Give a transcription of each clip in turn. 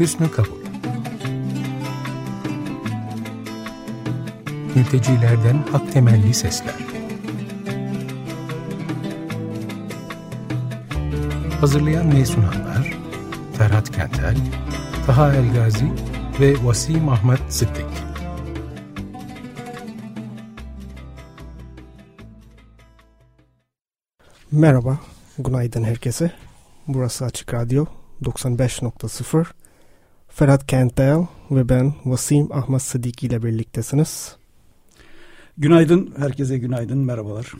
Hüsnü kabul. Mültecilerden hak temelli sesler. Hazırlayan ve sunanlar Ferhat Kentel, Taha Elgazi ve Vasim Ahmet Sıddık. Merhaba, günaydın herkese. Burası Açık Radyo 95.0. Ferhat Kentel ve ben Vasim Ahmet Sıddık ile birliktesiniz. Günaydın, herkese günaydın, merhabalar.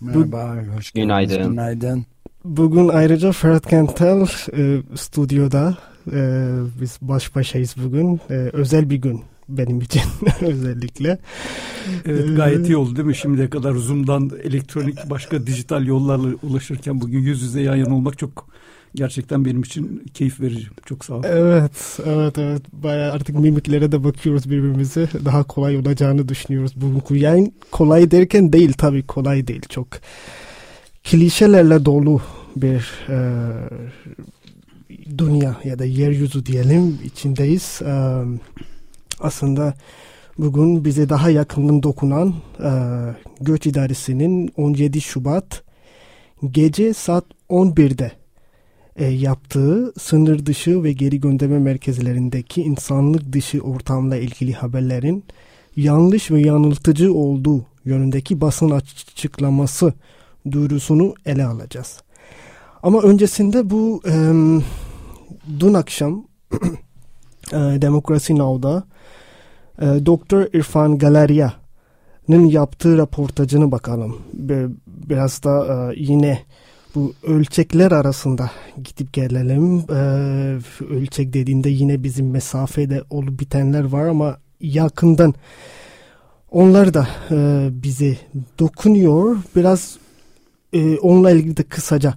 Merhaba, hoş geldiniz. Günaydın. Günaydın. Bugün ayrıca Ferhat Kentel e, stüdyoda. E, biz baş başayız bugün. E, özel bir gün benim için özellikle. Evet gayet iyi oldu değil mi? Şimdiye kadar Zoom'dan elektronik başka dijital yollarla ulaşırken bugün yüz yüze yan yana olmak çok gerçekten benim için keyif verici. Çok sağ ol. Evet, evet, evet. Bayağı artık mimiklere de bakıyoruz birbirimize. Daha kolay olacağını düşünüyoruz bugünkü yayın. Kolay derken değil tabii kolay değil. Çok klişelerle dolu bir e, dünya ya da yeryüzü diyelim içindeyiz. E, aslında bugün bize daha yakından dokunan e, Göç İdaresi'nin 17 Şubat gece saat 11'de e, yaptığı sınır dışı ve geri gönderme merkezlerindeki insanlık dışı ortamla ilgili haberlerin yanlış ve yanıltıcı olduğu yönündeki basın açıklaması duyurusunu ele alacağız. Ama öncesinde bu e, dün akşam e, Demokrasi Now'da e, Doktor İrfan Galeria'nın yaptığı raportajını bakalım. Biraz da e, yine bu ölçekler arasında gidip gelelim. Ee, ölçek dediğinde yine bizim mesafede olup bitenler var ama yakından onlar da e, bize dokunuyor. Biraz e, onunla ilgili de kısaca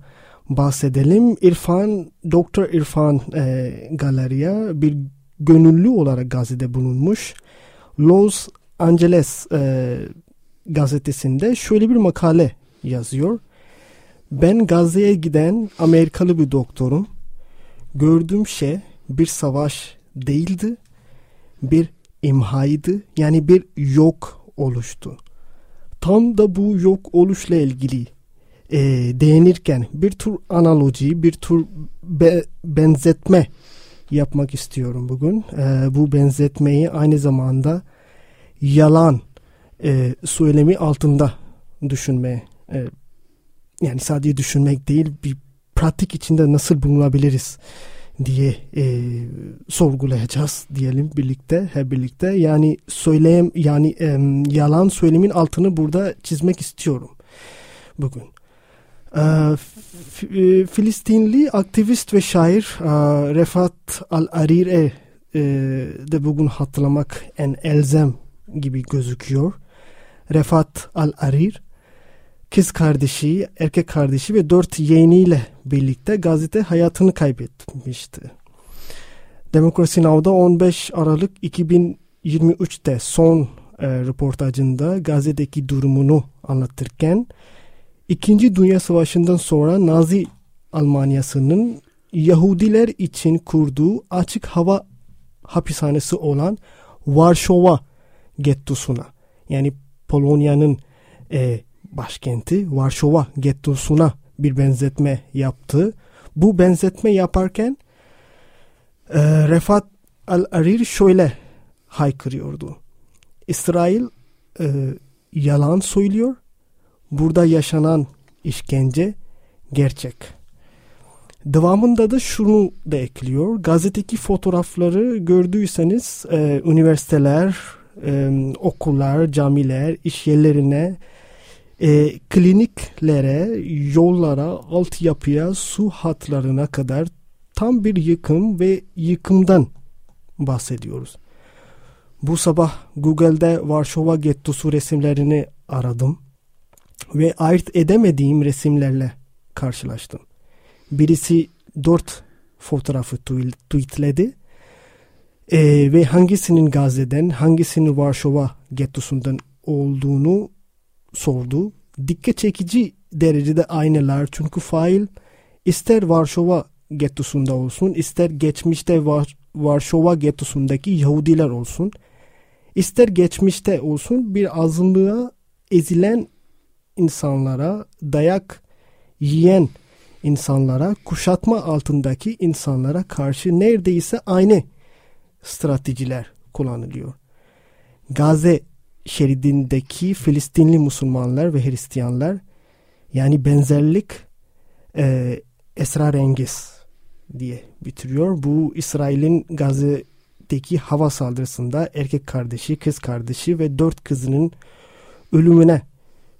bahsedelim. İrfan, Doktor İrfan e, Galeria bir gönüllü olarak gazete bulunmuş. Los Angeles e, gazetesinde şöyle bir makale yazıyor. Ben Gazze'ye giden Amerikalı bir doktorum. Gördüğüm şey bir savaş değildi, bir imhaydı. Yani bir yok oluştu. Tam da bu yok oluşla ilgili e, değinirken bir tür analoji, bir tür be, benzetme yapmak istiyorum bugün. E, bu benzetmeyi aynı zamanda yalan e, söylemi altında düşünmeye e, yani sadece düşünmek değil bir pratik içinde nasıl bulunabiliriz diye e, sorgulayacağız diyelim birlikte hep birlikte yani söyleyem yani e, yalan söylemin altını burada çizmek istiyorum bugün. E, Filistinli aktivist ve şair e, Refat Al-Arir'e e, de bugün hatırlamak en elzem gibi gözüküyor. Refat Al-Arir kız kardeşi, erkek kardeşi ve dört yeğeniyle birlikte gazete hayatını kaybetmişti. Demokrasi Now'da 15 Aralık 2023'te son e, röportajında gazetedeki durumunu anlatırken İkinci Dünya Savaşı'ndan sonra Nazi Almanyası'nın Yahudiler için kurduğu açık hava hapishanesi olan Varşova gettosuna yani Polonya'nın e, başkenti Varşova gettosuna bir benzetme yaptı. Bu benzetme yaparken e, Refat Al-Arir şöyle haykırıyordu. İsrail e, yalan söylüyor. Burada yaşanan işkence gerçek. Devamında da şunu da ekliyor. Gazeteki fotoğrafları gördüyseniz e, üniversiteler, e, okullar, camiler, iş yerlerine e, kliniklere, yollara, altyapıya, su hatlarına kadar tam bir yıkım ve yıkımdan bahsediyoruz. Bu sabah Google'de Varşova gettosu resimlerini aradım ve ayırt edemediğim resimlerle karşılaştım. Birisi dört fotoğrafı tweetledi e, ve hangisinin Gazze'den hangisinin Varşova gettosundan olduğunu sordu. Dikkat çekici derecede aynılar çünkü fail ister Varşova gettosunda olsun ister geçmişte var Varşova getosundaki Yahudiler olsun, ister geçmişte olsun bir azınlığa ezilen insanlara, dayak yiyen insanlara, kuşatma altındaki insanlara karşı neredeyse aynı stratejiler kullanılıyor. Gazze şeridindeki Filistinli Müslümanlar ve Hristiyanlar yani benzerlik e, esrarengiz diye bitiriyor. Bu İsrail'in Gazze'deki hava saldırısında erkek kardeşi, kız kardeşi ve dört kızının ölümüne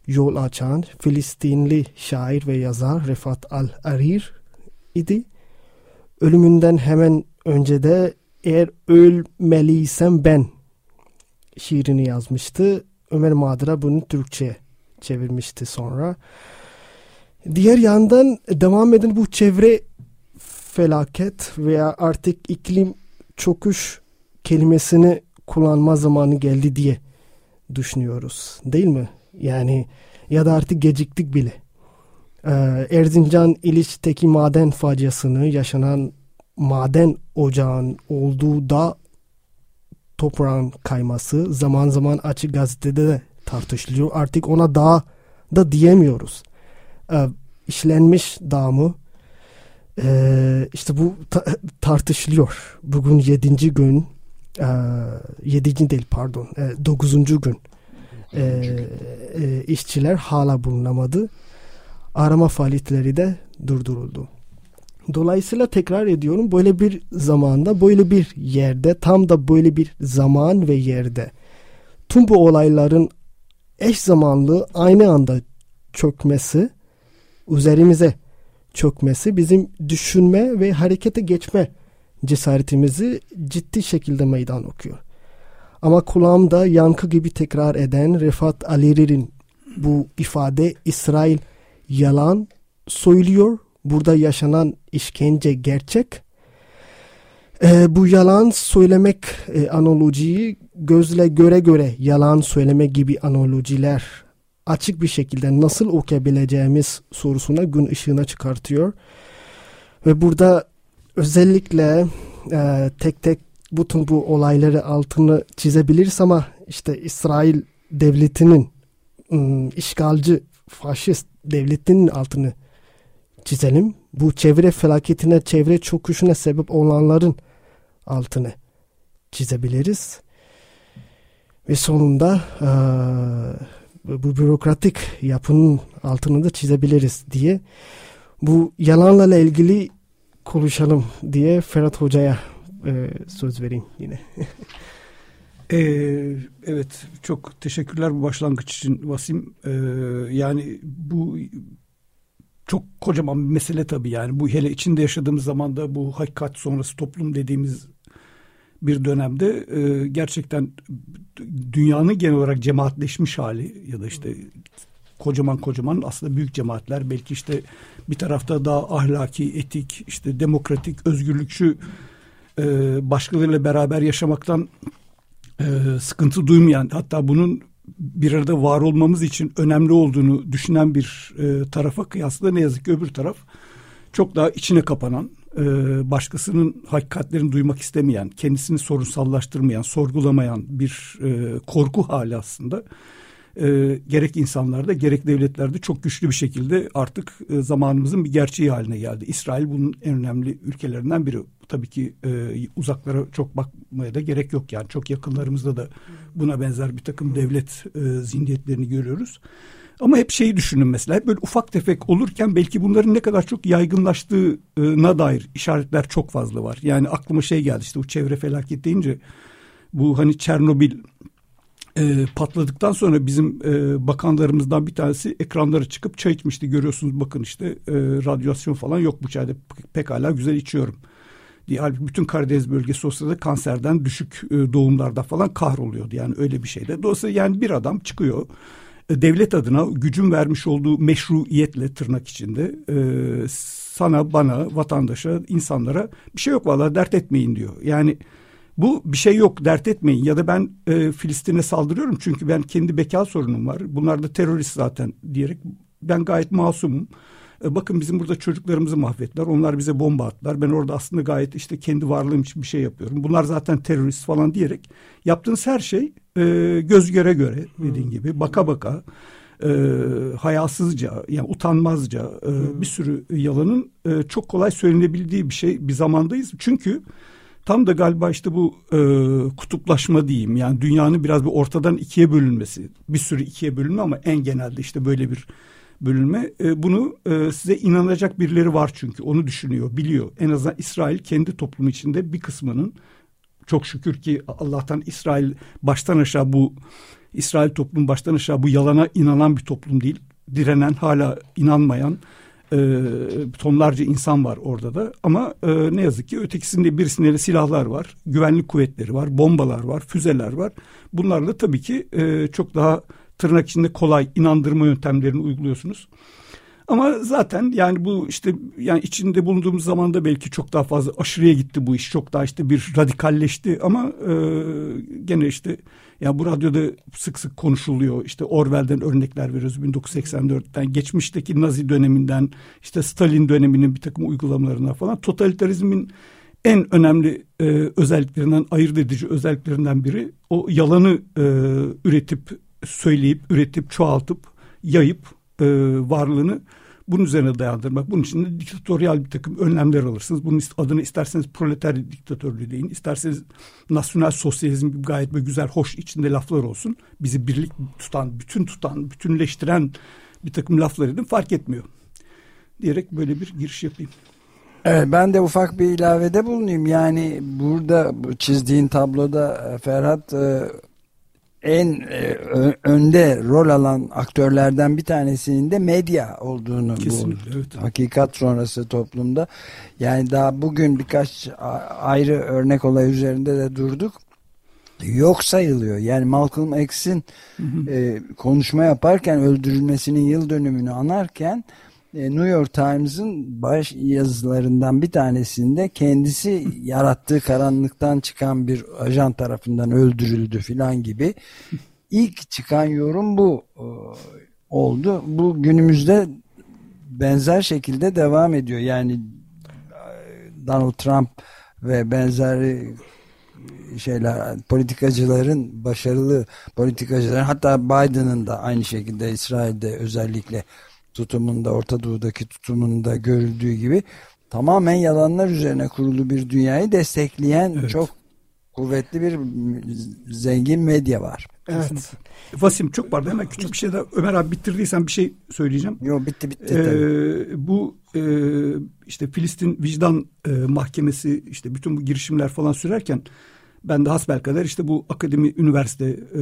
yol açan Filistinli şair ve yazar Refat Al-Arir idi. Ölümünden hemen önce de eğer ölmeliysem ben şiirini yazmıştı. Ömer Madra bunu Türkçe çevirmişti sonra. Diğer yandan devam eden bu çevre felaket veya artık iklim çöküş kelimesini kullanma zamanı geldi diye düşünüyoruz. Değil mi? Yani ya da artık geciktik bile. Ee, Erzincan İliç'teki maden faciasını yaşanan maden ocağın olduğu da toprağın kayması zaman zaman açık gazetede de tartışılıyor. Artık ona dağ da diyemiyoruz. Ee, işlenmiş dağ mı? Ee, işte bu ta tartışılıyor. Bugün yedinci gün e, yedinci değil pardon e, dokuzuncu gün e, e, işçiler hala bulunamadı. Arama faaliyetleri de durduruldu. Dolayısıyla tekrar ediyorum böyle bir zamanda böyle bir yerde tam da böyle bir zaman ve yerde tüm bu olayların eş zamanlı aynı anda çökmesi üzerimize çökmesi bizim düşünme ve harekete geçme cesaretimizi ciddi şekilde meydan okuyor. Ama kulağımda yankı gibi tekrar eden Refat Alirir'in bu ifade İsrail yalan söylüyor. Burada yaşanan işkence gerçek. E, bu yalan söylemek e, analojiyi gözle göre göre yalan söyleme gibi analojiler açık bir şekilde nasıl okuyabileceğimiz sorusuna gün ışığına çıkartıyor. Ve burada özellikle e, tek tek bütün bu olayları altını çizebiliriz ama işte İsrail devletinin ım, işgalci faşist devletinin altını çizelim. Bu çevre felaketine, çevre çöküşüne sebep olanların altını çizebiliriz. Ve sonunda bu bürokratik yapının altını da çizebiliriz diye bu yalanla ilgili konuşalım diye Ferhat Hoca'ya söz vereyim yine. Ee, evet çok teşekkürler bu başlangıç için Vasim. Ee, yani bu çok kocaman bir mesele tabii yani. Bu hele içinde yaşadığımız zamanda bu hakikat sonrası toplum dediğimiz bir dönemde e, gerçekten dünyanın genel olarak cemaatleşmiş hali ya da işte kocaman kocaman aslında büyük cemaatler belki işte bir tarafta daha ahlaki, etik, işte demokratik, özgürlükçü e, başkalarıyla beraber yaşamaktan e, sıkıntı duymayan hatta bunun bir arada var olmamız için önemli olduğunu düşünen bir e, tarafa kıyasla ne yazık ki öbür taraf çok daha içine kapanan, e, başkasının hakikatlerini duymak istemeyen, kendisini sorunsallaştırmayan, sorgulamayan bir e, korku hali aslında. E, gerek insanlarda gerek devletlerde çok güçlü bir şekilde artık e, zamanımızın bir gerçeği haline geldi. İsrail bunun en önemli ülkelerinden biri tabii ki e, uzaklara çok bakmaya da gerek yok yani çok yakınlarımızda da buna benzer bir takım devlet e, zihniyetlerini görüyoruz. Ama hep şeyi düşünün mesela hep böyle ufak tefek olurken belki bunların ne kadar çok yaygınlaştığına dair işaretler çok fazla var. Yani aklıma şey geldi işte bu çevre felaket deyince bu hani Çernobil e, patladıktan sonra bizim e, bakanlarımızdan bir tanesi ekranlara çıkıp çay içmişti. Görüyorsunuz bakın işte e, radyasyon falan yok bu çayda pekala güzel içiyorum diye. Halbuki bütün Karadeniz bölgesi o sırada kanserden düşük e, doğumlarda falan kahroluyordu. Yani öyle bir şeyde. Dolayısıyla yani bir adam çıkıyor e, devlet adına gücün vermiş olduğu meşruiyetle tırnak içinde e, sana, bana, vatandaşa, insanlara bir şey yok vallahi dert etmeyin diyor. Yani bu bir şey yok dert etmeyin ya da ben e, Filistin'e saldırıyorum çünkü ben kendi bekal sorunum var. Bunlar da terörist zaten diyerek ben gayet masumum. E, bakın bizim burada çocuklarımızı mahvettiler. Onlar bize bomba attılar. Ben orada aslında gayet işte kendi varlığım için bir şey yapıyorum. Bunlar zaten terörist falan diyerek yaptığınız her şey e, göz göre göre dediğin hmm. gibi baka baka e, hayasızca yani utanmazca e, hmm. bir sürü yalanın e, çok kolay söylenebildiği bir şey bir zamandayız. Çünkü tam da galiba işte bu e, kutuplaşma diyeyim yani dünyanın biraz bir ortadan ikiye bölünmesi bir sürü ikiye bölünme ama en genelde işte böyle bir bölünme. E, bunu e, size inanacak birileri var çünkü. Onu düşünüyor biliyor. En azından İsrail kendi toplumu içinde bir kısmının çok şükür ki Allah'tan İsrail baştan aşağı bu İsrail toplumu baştan aşağı bu yalana inanan bir toplum değil. Direnen hala inanmayan e, tonlarca insan var orada da. Ama e, ne yazık ki ötekisinde birisinde silahlar var, güvenlik kuvvetleri var, bombalar var, füzeler var. Bunlarla tabii ki e, çok daha tırnak içinde kolay inandırma yöntemlerini uyguluyorsunuz. Ama zaten yani bu işte yani içinde bulunduğumuz zamanda belki çok daha fazla aşırıya gitti bu iş. Çok daha işte bir radikalleşti ama e, gene işte ya bu radyoda sık sık konuşuluyor. İşte Orwell'den örnekler veriyoruz 1984'ten. Geçmişteki Nazi döneminden işte Stalin döneminin bir takım uygulamalarına falan. Totalitarizmin en önemli e, özelliklerinden, ayırt edici özelliklerinden biri o yalanı e, üretip, söyleyip, üretip, çoğaltıp, yayıp e, varlığını bunun üzerine dayandırmak. Bunun için de diktatöryal bir takım önlemler alırsınız. Bunun adını isterseniz proleter diktatörlüğü deyin. isterseniz nasyonel sosyalizm gibi gayet böyle güzel, hoş içinde laflar olsun. Bizi birlik tutan, bütün tutan, bütünleştiren bir takım laflar edin fark etmiyor. Diyerek böyle bir giriş yapayım. Evet, ben de ufak bir ilavede bulunayım. Yani burada bu çizdiğin tabloda e, Ferhat e, en e, önde rol alan aktörlerden bir tanesinin de medya olduğunu Kesinlikle, bu evet. hakikat sonrası toplumda yani daha bugün birkaç ayrı örnek olay üzerinde de durduk yok sayılıyor. Yani Malcolm X'in e, konuşma yaparken öldürülmesinin yıl dönümünü anarken New York Times'ın baş yazılarından bir tanesinde kendisi yarattığı karanlıktan çıkan bir ajan tarafından öldürüldü filan gibi ilk çıkan yorum bu e, oldu. Bu günümüzde benzer şekilde devam ediyor. Yani e, Donald Trump ve benzeri şeyler politikacıların başarılı politikacıların hatta Biden'ın da aynı şekilde İsrail'de özellikle tutumunda Orta Doğu'daki tutumunda görüldüğü gibi tamamen yalanlar üzerine kurulu bir dünyayı destekleyen evet. çok kuvvetli bir zengin medya var. Evet. Vasim çok pardon hemen küçük bir şey de Ömer abi bitirdiysen bir şey söyleyeceğim. Yok bitti bitti. Ee, bu e, işte Filistin vicdan e, mahkemesi işte bütün bu girişimler falan sürerken ben de hasbelkader işte bu akademi üniversite e,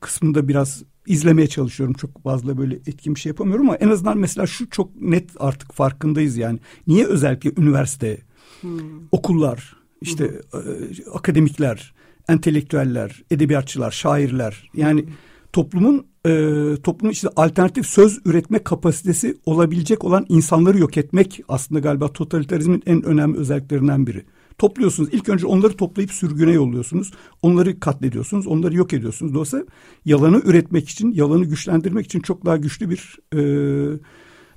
kısmında biraz izlemeye çalışıyorum. Çok fazla böyle etkin bir şey yapamıyorum ama en azından mesela şu çok net artık farkındayız yani. Niye özellikle üniversite, hmm. okullar, işte hmm. akademikler, entelektüeller, edebiyatçılar, şairler yani hmm. toplumun e, toplumun işte alternatif söz üretme kapasitesi olabilecek olan insanları yok etmek aslında galiba totalitarizmin en önemli özelliklerinden biri. Topluyorsunuz. İlk önce onları toplayıp sürgüne yolluyorsunuz. Onları katlediyorsunuz. Onları yok ediyorsunuz. Dolayısıyla yalanı üretmek için, yalanı güçlendirmek için çok daha güçlü bir e,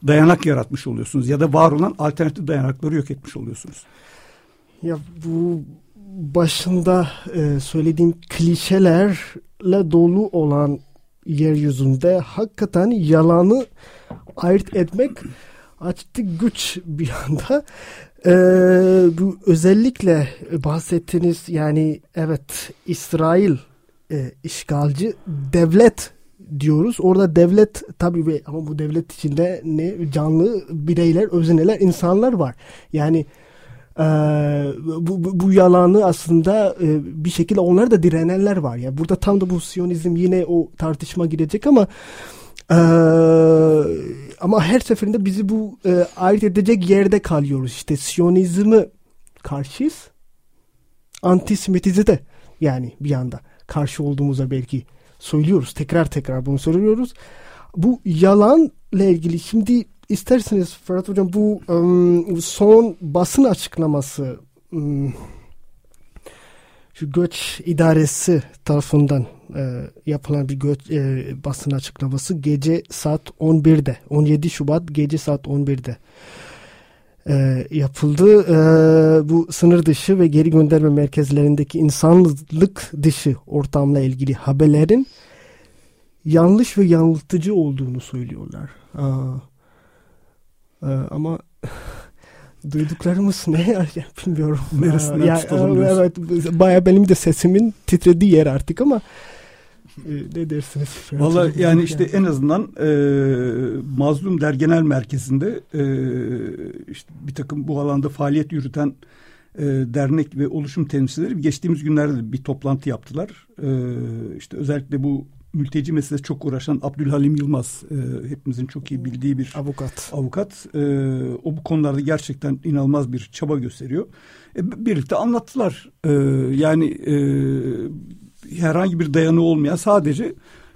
dayanak yaratmış oluyorsunuz. Ya da var olan alternatif dayanakları yok etmiş oluyorsunuz. Ya bu başında e, söylediğim klişelerle dolu olan yeryüzünde hakikaten yalanı ayırt etmek açtı güç bir anda. Ee, bu özellikle bahsettiğiniz yani evet İsrail e, işgalci devlet diyoruz. Orada devlet tabii ama bu devlet içinde ne canlı bireyler, özneler, insanlar var. Yani e, bu, bu, bu yalanı aslında e, bir şekilde onlar da direnenler var. Yani burada tam da bu Siyonizm yine o tartışma girecek ama ee, ama her seferinde bizi bu e, ayırt edecek yerde kalıyoruz. İşte Siyonizmi karşıyız. Antisemitize de yani bir anda karşı olduğumuza belki söylüyoruz. Tekrar tekrar bunu söylüyoruz. Bu yalanla ilgili şimdi isterseniz Ferhat Hocam bu um, son basın açıklaması um, şu göç idaresi tarafından e, yapılan bir göç e, basın açıklaması gece saat 11'de 17 Şubat gece saat 11'de e, yapıldı. E, bu sınır dışı ve geri gönderme merkezlerindeki insanlık dışı ortamla ilgili haberlerin yanlış ve yanıltıcı olduğunu söylüyorlar. Aa, e, ama duyduklarımız ne ya bilmiyorum. Neresinden ya, Evet baya benim de sesimin titrediği yer artık ama e, ne dersiniz? Valla yani işte en azından e, Mazlum Der Genel Merkezi'nde e, işte bir takım bu alanda faaliyet yürüten e, dernek ve oluşum temsilcileri geçtiğimiz günlerde bir toplantı yaptılar. E, işte özellikle bu mülteci meselesi çok uğraşan Abdülhalim Yılmaz e, hepimizin çok iyi bildiği bir avukat. Avukat. E, o bu konularda gerçekten inanılmaz bir çaba gösteriyor. E, birlikte anlattılar. E, yani e, herhangi bir dayanı olmayan sadece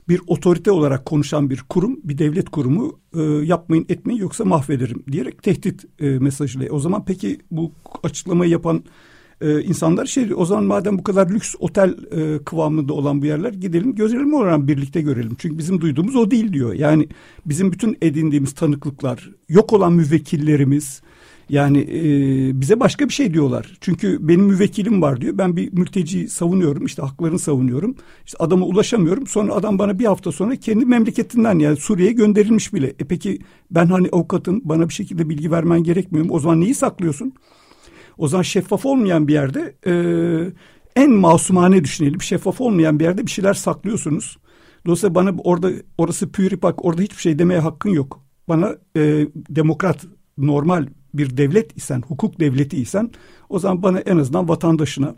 bir otorite olarak konuşan bir kurum, bir devlet kurumu e, yapmayın etmeyin yoksa mahvederim diyerek tehdit e, mesajıyla. O zaman peki bu açıklamayı yapan e, insanlar şey o zaman madem bu kadar lüks otel e, kıvamında olan bu yerler gidelim görelim oradan birlikte görelim. Çünkü bizim duyduğumuz o değil diyor. Yani bizim bütün edindiğimiz tanıklıklar, yok olan müvekkillerimiz, yani e, bize başka bir şey diyorlar. Çünkü benim müvekkilim var diyor. Ben bir mülteci savunuyorum. işte haklarını savunuyorum. İşte adama ulaşamıyorum. Sonra adam bana bir hafta sonra kendi memleketinden yani Suriye'ye gönderilmiş bile. E peki ben hani avukatın bana bir şekilde bilgi vermen gerekmiyor mu? O zaman neyi saklıyorsun? O zaman şeffaf olmayan bir yerde e, en masumane düşünelim. Şeffaf olmayan bir yerde bir şeyler saklıyorsunuz. Dolayısıyla bana orada orası püripak orada hiçbir şey demeye hakkın yok. Bana e, demokrat normal bir devlet isen, hukuk devleti isen o zaman bana en azından vatandaşına,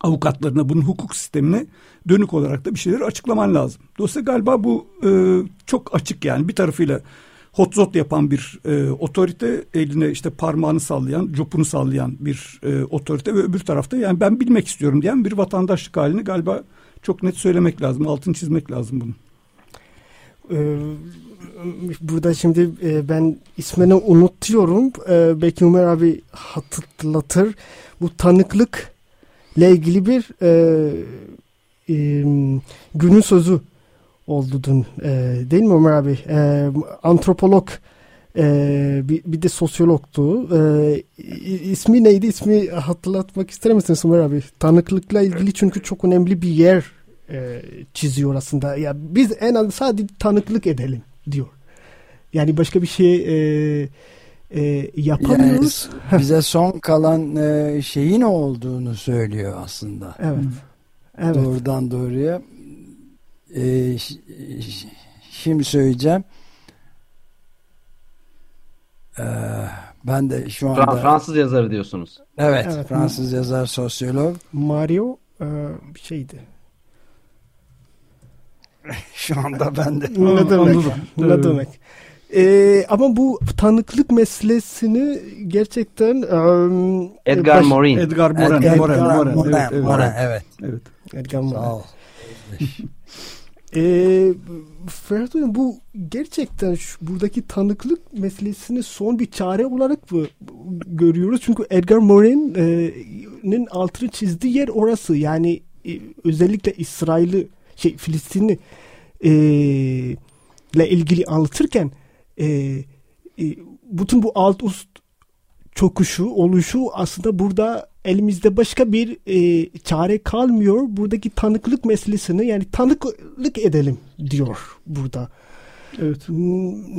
avukatlarına, bunun hukuk sistemine dönük olarak da bir şeyleri açıklaman lazım. Dolayısıyla galiba bu e, çok açık yani bir tarafıyla hotzot yapan bir e, otorite, eline işte parmağını sallayan, copunu sallayan bir e, otorite ve öbür tarafta yani ben bilmek istiyorum diyen bir vatandaşlık halini galiba çok net söylemek lazım, altını çizmek lazım bunu. Ee, burada şimdi e, ben ismini unutuyorum. E, belki Ömer abi hatırlatır. Bu tanıklık ile ilgili bir e, e, günün sözü oldu dün. E, değil mi Ömer abi? E, antropolog e, bir, bir de sosyologtu. E, ismi neydi? İsmi hatırlatmak ister misiniz Ömer abi? Tanıklıkla ilgili çünkü çok önemli bir yer e, çiziyor aslında. Ya biz en az sadece tanıklık edelim diyor. Yani başka bir şey e, e, yapamıyoruz. Yani bize son kalan e, şeyin olduğunu söylüyor aslında. Evet. evet. Doğrudan doğruya. E, şimdi söyleyeceğim. E, ben de şu anda... Fransız yazarı diyorsunuz. Evet, evet. Fransız yazar, sosyolog. Mario e, bir şeydi. Şu anda ben de ne demek? ne demek? Ee, ama bu tanıklık meselesini gerçekten um, Edgar baş... Morin. Edgar Morin. Edgar Morin. Morin. Morin. Evet, evet. Morin. evet. evet. Edgar Morin. Sağ ol. Ee, Ferhat Hocam bu gerçekten şu, buradaki tanıklık meselesini son bir çare olarak mı görüyoruz? Çünkü Edgar Morin'in altını çizdiği yer orası. Yani e, özellikle İsrail'i şey Filistin'i e, ile ilgili anlatırken e, e, bütün bu alt üst çokuşu, oluşu aslında burada elimizde başka bir e, çare kalmıyor. Buradaki tanıklık meselesini yani tanıklık edelim diyor burada. Evet.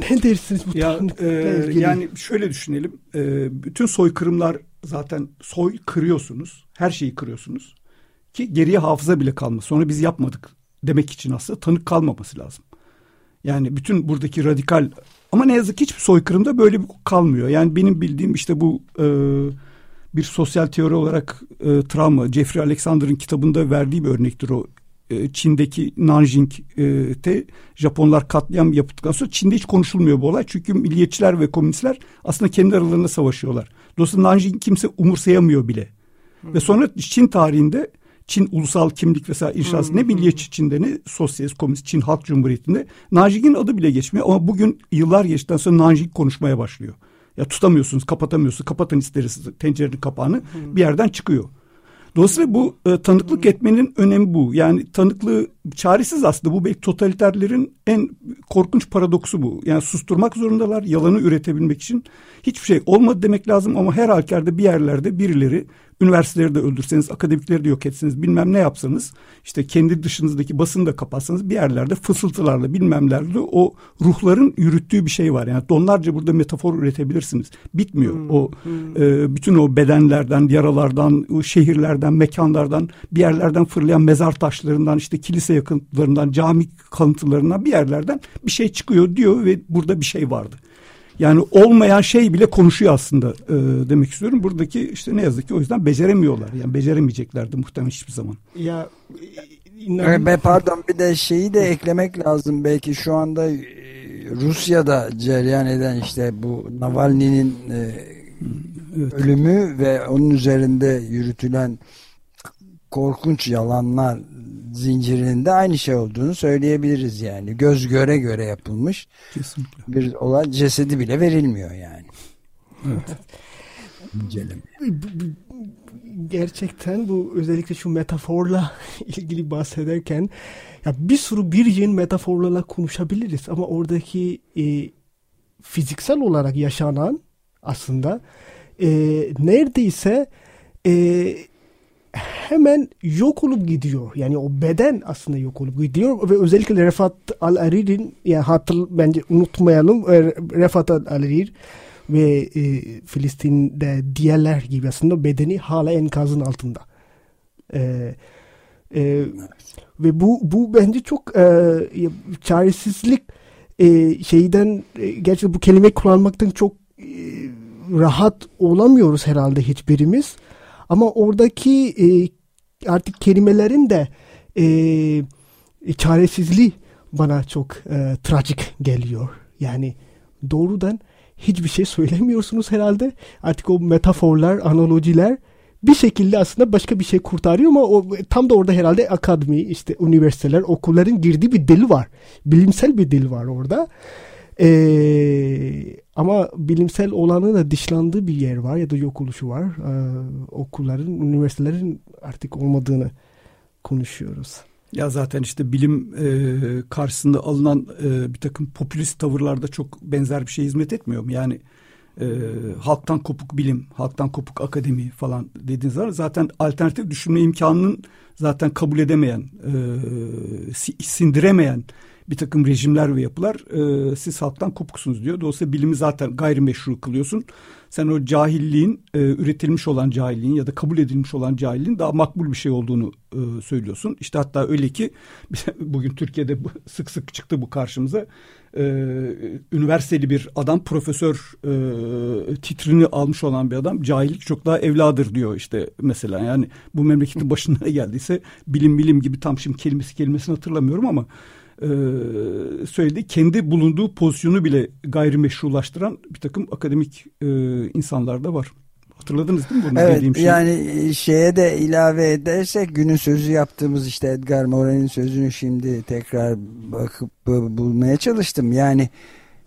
Ne dersiniz bu ya, e, ilgili? Yani şöyle düşünelim. E, bütün soykırımlar zaten soy kırıyorsunuz. Her şeyi kırıyorsunuz. Ki geriye hafıza bile kalmaz. Sonra biz yapmadık demek için aslında tanık kalmaması lazım. Yani bütün buradaki radikal ama ne yazık ki hiçbir soykırımda böyle bir kalmıyor. Yani benim bildiğim işte bu e, bir sosyal teori olarak e, travma Jeffrey Alexander'ın kitabında verdiği bir örnektir o. E, Çin'deki Nanjing'te Japonlar katliam yaptıktan sonra Çin'de hiç konuşulmuyor bu olay. Çünkü milliyetçiler ve komünistler aslında kendi aralarında savaşıyorlar. Dolayısıyla Nanjing kimse umursayamıyor bile. Hı. Ve sonra Çin tarihinde Çin ulusal kimlik vesaire inşası ne milliyetçi Çin'de ne sosyalist komünist Çin Halk Cumhuriyeti'nde Nanjing'in adı bile geçmiyor ama bugün yıllar geçtikten sonra Nanjing konuşmaya başlıyor. Ya tutamıyorsunuz, kapatamıyorsunuz. Kapatın isteriz tencerenin kapağını. Hı. Bir yerden çıkıyor. Dolayısıyla bu e, tanıklık etmenin önemi bu. Yani tanıklığı çaresiz aslında. Bu belki totaliterlerin en korkunç paradoksu bu. Yani susturmak zorundalar yalanı üretebilmek için. Hiçbir şey olmadı demek lazım ama her halükarda bir yerlerde birileri üniversiteleri de öldürseniz, akademikleri de yok etseniz, bilmem ne yapsanız, işte kendi dışınızdaki basını da kapatsanız bir yerlerde fısıltılarla bilmemlerle o ruhların yürüttüğü bir şey var. Yani donlarca burada metafor üretebilirsiniz. Bitmiyor. Hmm, o hmm. E, bütün o bedenlerden, yaralardan, o şehirlerden, mekanlardan, bir yerlerden fırlayan mezar taşlarından, işte kilise yakıntılarından, cami kalıntılarından bir yerlerden bir şey çıkıyor diyor ve burada bir şey vardı. Yani olmayan şey bile konuşuyor aslında e, demek istiyorum. Buradaki işte ne yazık ki o yüzden beceremiyorlar. Yani beceremeyeceklerdi muhtemelen hiçbir zaman. Ya inan... Be, pardon bir de şeyi de eklemek lazım. Belki şu anda e, Rusya'da cereyan eden işte bu Navalny'nin e, evet. ölümü ve onun üzerinde yürütülen korkunç yalanlar zincirinde aynı şey olduğunu söyleyebiliriz yani. Göz göre göre yapılmış Kesinlikle. bir olay cesedi bile verilmiyor yani. Evet. İnceleme. Gerçekten bu özellikle şu metaforla ilgili bahsederken ya bir sürü bir yeni metaforlarla konuşabiliriz ama oradaki e, fiziksel olarak yaşanan aslında e, neredeyse e, hemen yok olup gidiyor. Yani o beden aslında yok olup gidiyor ve özellikle Refat Al-Arir'in yani hatır bence unutmayalım e, Refat Al-Arir ve e, Filistin'de diğerler gibi aslında bedeni hala enkazın altında. E, e, ve bu bu bence çok e, çaresizlik e, şeyden e, gerçi bu kelime kullanmaktan çok e, rahat olamıyoruz herhalde hiçbirimiz. Ama oradaki e, artık kelimelerin de e, çaresizliği bana çok e, trajik geliyor. Yani doğrudan hiçbir şey söylemiyorsunuz herhalde. Artık o metaforlar, analojiler bir şekilde aslında başka bir şey kurtarıyor ama o tam da orada herhalde akademi, işte üniversiteler, okulların girdiği bir dil var. Bilimsel bir dil var orada. Ee, ama bilimsel olanı da dışlandığı bir yer var ya da yok oluşu var. Ee, okulların, üniversitelerin artık olmadığını konuşuyoruz. Ya zaten işte bilim e, karşısında alınan e, bir takım popülist tavırlarda çok benzer bir şey hizmet etmiyor mu? Yani e, halktan kopuk bilim, halktan kopuk akademi falan dediğiniz zaman zaten alternatif düşünme imkanının zaten kabul edemeyen, e, sindiremeyen bir takım rejimler ve yapılar e, siz halktan kopuksunuz diyor. Dolayısıyla bilimi zaten gayrimeşru kılıyorsun. Sen o cahilliğin e, üretilmiş olan cahilliğin ya da kabul edilmiş olan cahilliğin daha makbul bir şey olduğunu e, söylüyorsun. İşte hatta öyle ki bugün Türkiye'de sık sık çıktı bu karşımıza. E, üniversiteli bir adam profesör e, titrini almış olan bir adam cahillik çok daha evladır diyor işte mesela. Yani bu memleketin başına geldiyse bilim bilim gibi tam şimdi kelimesi kelimesini hatırlamıyorum ama e, söyledi. Kendi bulunduğu pozisyonu bile gayrimeşrulaştıran bir takım akademik e, insanlar da var. Hatırladınız değil mi bunu evet, dediğim şeyi? Yani şeye de ilave edersek günün sözü yaptığımız işte Edgar Morin'in sözünü şimdi tekrar bakıp bulmaya çalıştım. Yani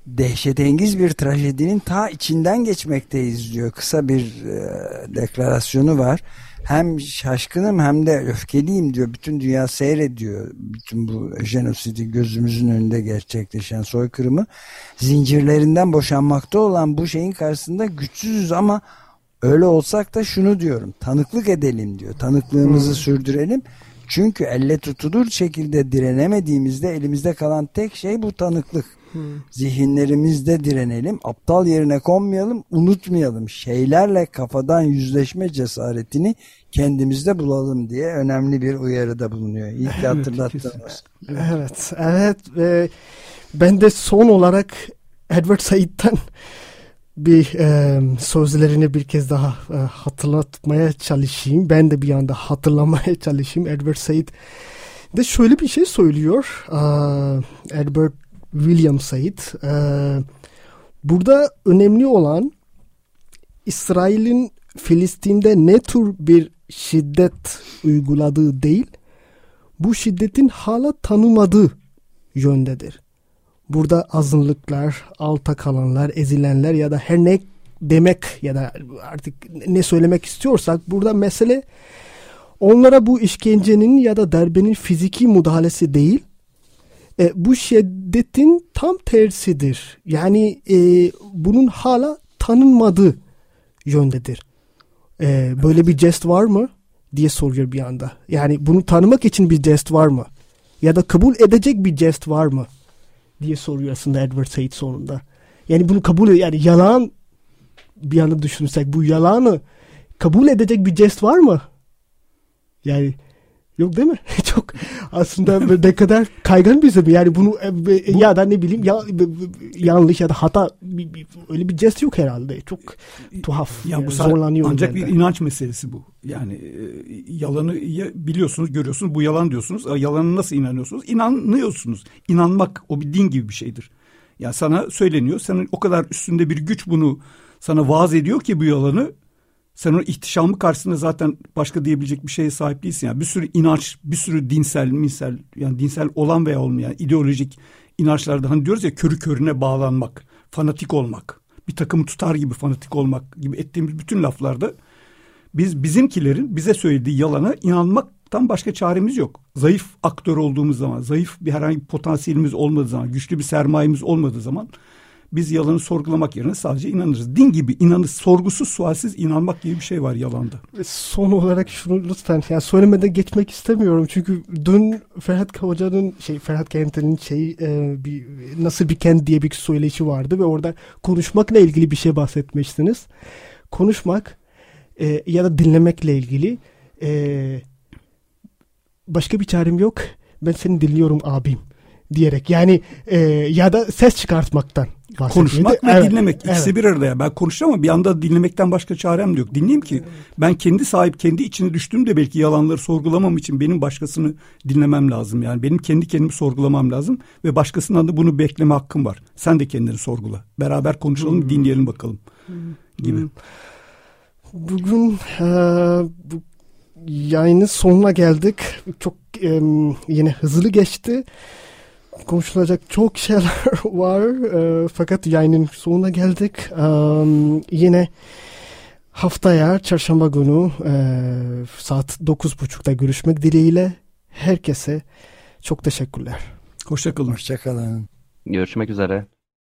dehşetengiz bir trajedinin ta içinden geçmekteyiz diyor. Kısa bir e, deklarasyonu var hem şaşkınım hem de öfkeliyim diyor. Bütün dünya seyrediyor. Bütün bu jenosidi gözümüzün önünde gerçekleşen soykırımı. Zincirlerinden boşanmakta olan bu şeyin karşısında güçsüzüz ama öyle olsak da şunu diyorum. Tanıklık edelim diyor. Tanıklığımızı hmm. sürdürelim. Çünkü elle tutulur şekilde direnemediğimizde elimizde kalan tek şey bu tanıklık. Hmm. Zihinlerimizde direnelim, aptal yerine konmayalım, unutmayalım. Şeylerle kafadan yüzleşme cesaretini kendimizde bulalım diye önemli bir uyarıda bulunuyor. İlk evet, hatırlattığımız. Evet, evet. Ve ben de son olarak Edward Said'den bir e, sözlerini bir kez daha e, hatırlatmaya çalışayım. Ben de bir anda hatırlamaya çalışayım. Edward Said de şöyle bir şey söylüyor. E, Edward William Said. E, burada önemli olan İsrail'in Filistin'de ne tür bir şiddet uyguladığı değil, bu şiddetin hala tanımadığı yöndedir. Burada azınlıklar, alta kalanlar, ezilenler ya da her ne demek ya da artık ne söylemek istiyorsak burada mesele onlara bu işkencenin ya da darbenin fiziki müdahalesi değil, e, bu şiddetin tam tersidir. Yani e, bunun hala tanınmadığı yöndedir. E, böyle bir jest var mı diye soruyor bir anda. Yani bunu tanımak için bir jest var mı? Ya da kabul edecek bir jest var mı? diye soruyor aslında Edward Said sonunda. Yani bunu kabul yani yalan bir yana düşünsek bu yalanı kabul edecek bir jest var mı? Yani yok değil mi? Çok aslında ne kadar kaygan bir zemin. Yani bunu e, e, ya da ne bileyim ya, yanlış ya da hata bir, bir, öyle bir jest yok herhalde. Çok tuhaf. Ya yani bu zorlanıyor. ancak bir inanç meselesi bu. Yani e, yalanı ya biliyorsunuz, görüyorsunuz. Bu yalan diyorsunuz. E, Yalanı nasıl inanıyorsunuz? İnanıyorsunuz. İnanmak o bir din gibi bir şeydir. Yani sana söyleniyor. Senin o kadar üstünde bir güç bunu sana vaaz ediyor ki bu yalanı sen o ihtişamı karşısında zaten başka diyebilecek bir şeye sahip değilsin. Yani bir sürü inanç, bir sürü dinsel, minsel yani dinsel olan veya olmayan ideolojik inançlarda hani diyoruz ya körü körüne bağlanmak, fanatik olmak, bir takımı tutar gibi fanatik olmak gibi ettiğimiz bütün laflarda biz bizimkilerin bize söylediği yalana inanmaktan başka çaremiz yok. Zayıf aktör olduğumuz zaman, zayıf bir herhangi bir potansiyelimiz olmadığı zaman, güçlü bir sermayemiz olmadığı zaman biz yalanı sorgulamak yerine sadece inanırız. Din gibi inanır, sorgusuz sualsiz inanmak gibi bir şey var yalanda. Ve Son olarak şunu lütfen yani söylemeden geçmek istemiyorum. Çünkü dün Ferhat Hoca'nın şey Ferhat Kentel'in şey e, bir nasıl bir kent diye bir söyleşi vardı ve orada konuşmakla ilgili bir şey bahsetmiştiniz. Konuşmak e, ya da dinlemekle ilgili e, başka bir çarem yok. Ben seni dinliyorum abim diyerek yani e, ya da ses çıkartmaktan Konuşmak ve Evet, dinlemek ikisi evet. bir arada ya. Ben konuşacağım ama bir anda dinlemekten başka çarem de yok. Dinleyeyim ki ben kendi sahip kendi içine düştüğümde belki yalanları sorgulamam için benim başkasını dinlemem lazım. Yani benim kendi kendimi sorgulamam lazım ve başkasından da bunu bekleme hakkım var. Sen de kendini sorgula. Beraber konuşalım, dinleyelim bakalım gibi. Bugün e, bu yayının sonuna geldik. Çok e, yine hızlı geçti. Konuşulacak çok şeyler var. E, fakat yayının sonuna geldik. E, yine haftaya çarşamba günü e, saat 9.30'da görüşmek dileğiyle herkese çok teşekkürler. Hoşçakalın. Hoşçakalın. Görüşmek üzere.